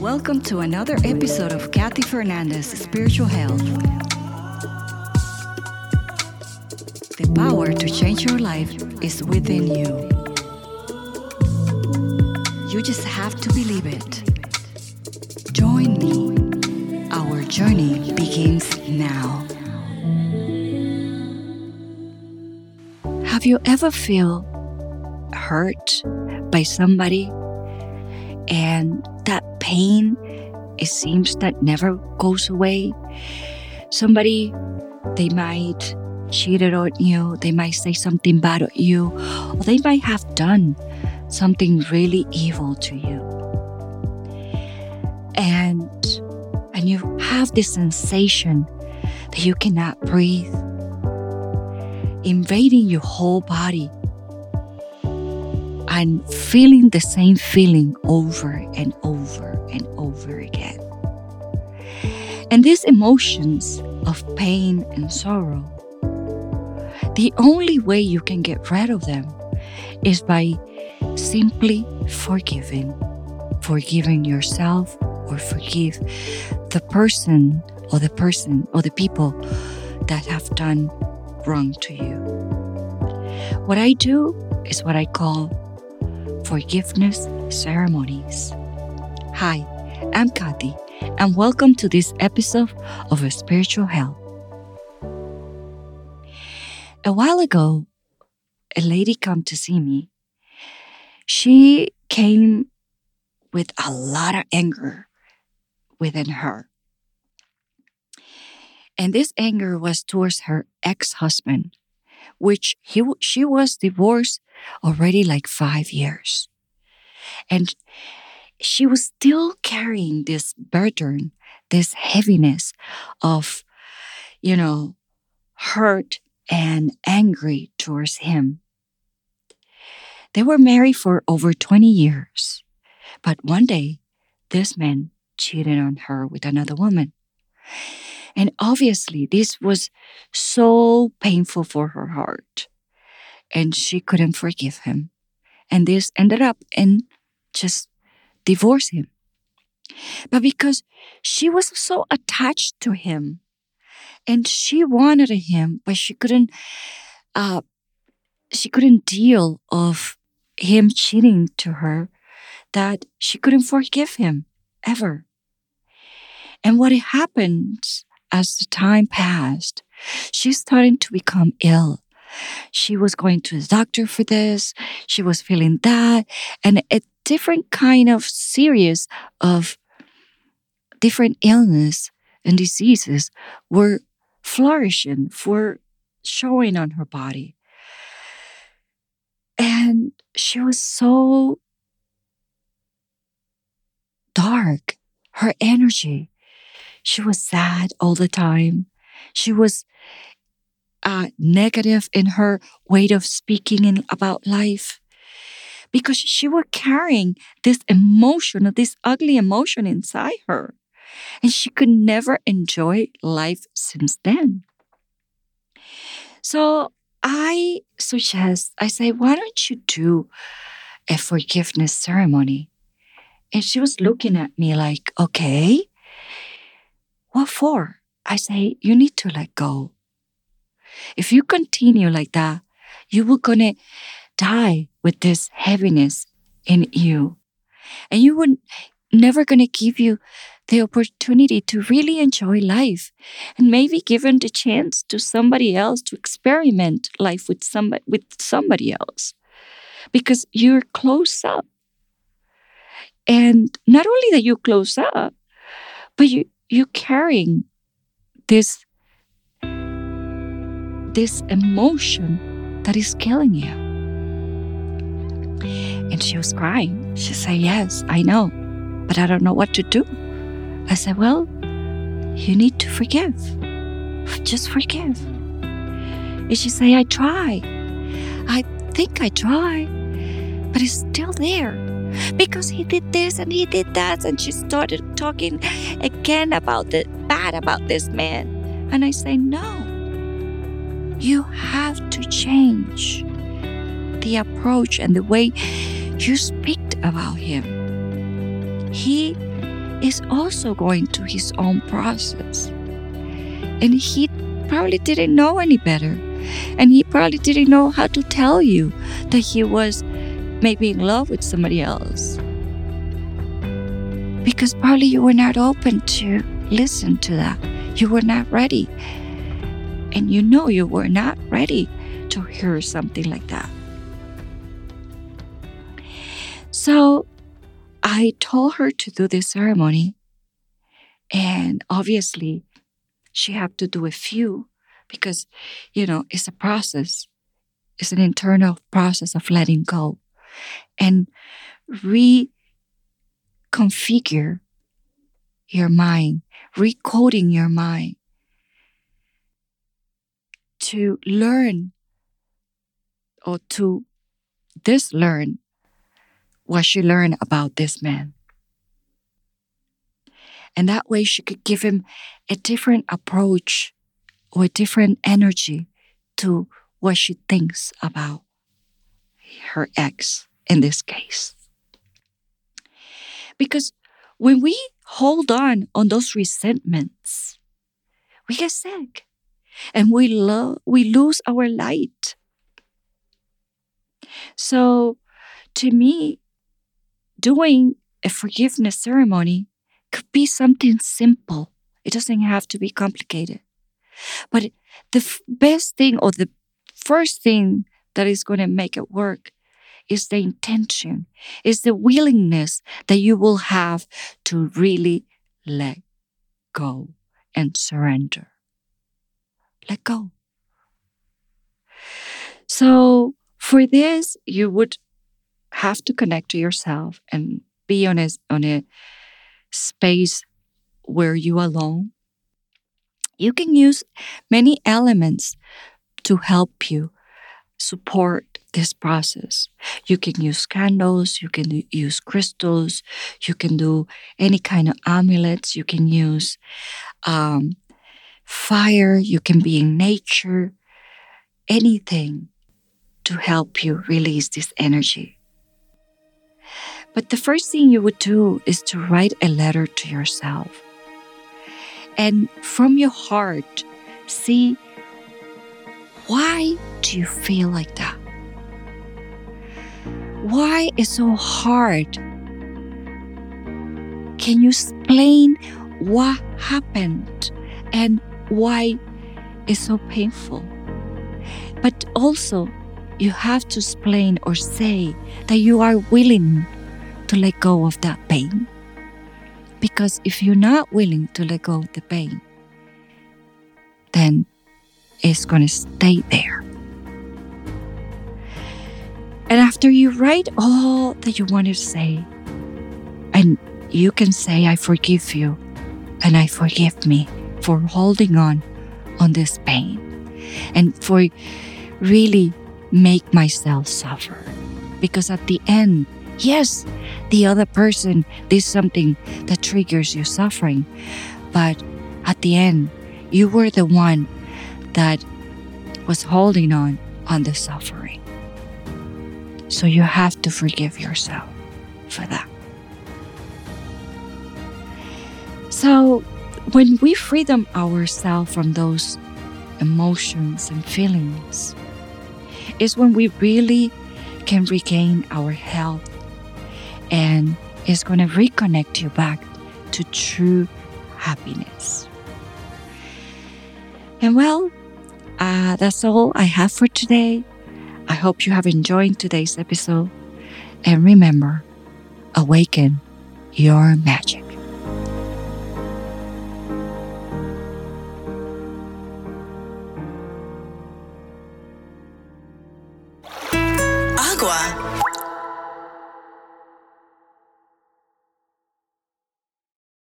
Welcome to another episode of Cathy Fernandez Spiritual Health. The power to change your life is within you. You just have to believe it. Join me. Our journey begins now. Have you ever feel hurt by somebody. And that pain it seems that never goes away. Somebody they might cheated on you. They might say something bad at you. Or they might have done something really evil to you. And and you have this sensation that you cannot breathe. Invading your whole body and feeling the same feeling over and over and over again. And these emotions of pain and sorrow, the only way you can get rid of them is by simply forgiving. Forgiving yourself or forgive the person or the person or the people that have done wrong to you. What I do is what I call forgiveness ceremonies. Hi, I'm Cathy, and welcome to this episode of a Spiritual Health. A while ago, a lady came to see me. She came with a lot of anger within her. And this anger was towards her ex husband, which he, she was divorced already like five years. And she was still carrying this burden, this heaviness of, you know, hurt and angry towards him. They were married for over 20 years, but one day this man cheated on her with another woman. And obviously, this was so painful for her heart. And she couldn't forgive him. And this ended up in just divorce him. But because she was so attached to him and she wanted him, but she couldn't, uh, she couldn't deal of him cheating to her that she couldn't forgive him ever. And what happened as the time passed, she's starting to become ill. She was going to the doctor for this. She was feeling that, and a different kind of series of different illness and diseases were flourishing, were showing on her body. And she was so dark, her energy. She was sad all the time. She was uh, negative in her way of speaking in, about life because she was carrying this emotion, this ugly emotion inside her. And she could never enjoy life since then. So I suggest, I say, why don't you do a forgiveness ceremony? And she was looking at me like, okay, what for? I say, you need to let go. If you continue like that, you will gonna die with this heaviness in you. And you would never gonna give you the opportunity to really enjoy life and maybe given the chance to somebody else to experiment life with somebody with somebody else because you're close up and not only that you close up but you you're carrying this this emotion that is killing you. And she was crying. She said yes i know but i don't know what to do. I said well you need to forgive. Just forgive. And she said i try. I think i try but it's still there because he did this and he did that. And she started talking again about the bad about this man. And I say, no, you have to change the approach and the way you speak about him. He is also going through his own process. And he probably didn't know any better. And he probably didn't know how to tell you that he was maybe in love with somebody else. Because probably you were not open to listen to that. You were not ready. And you know you were not ready to hear something like that. So I told her to do this ceremony. And obviously, she had to do a few because, you know, it's a process. It's an internal process of letting go and reconfigure your mind, recoding your mind to learn or to dislearn what she learned about this man. And that way she could give him a different approach or a different energy to what she thinks about her ex in this case. Because when we hold on on those resentments, we get sick and we we lose our light. So to me, doing a forgiveness ceremony could be something simple. It doesn't have to be complicated. But the f- best thing or the first thing that is going to make it work is the intention, is the willingness that you will have to really let go and surrender. Let go. So, for this, you would have to connect to yourself and be on a, on a space where you are alone. You can use many elements to help you support this process. You can use candles, you can use crystals, you can do any kind of amulets, you can use um, fire, you can be in nature, anything to help you release this energy. But the first thing you would do is to write a letter to yourself. And from your heart, see why do you feel like that? Why is so hard? Can you explain what happened and why it's so painful? But also, you have to explain or say that you are willing to let go of that pain. Because if you're not willing to let go of the pain, then it's going to stay there. And after you write all that you want to say, and you can say, I forgive you, and I forgive me for holding on on this pain and for really make myself suffer. Because at the end, Yes, the other person did something that triggers your suffering, but at the end, you were the one that was holding on on the suffering. So you have to forgive yourself for that. So when we free them ourselves from those emotions and feelings, is when we really can regain our health and it's going to reconnect you back to true happiness. And well, uh, that's all I have for today. I hope you have enjoyed today's episode. And remember, awaken your magic.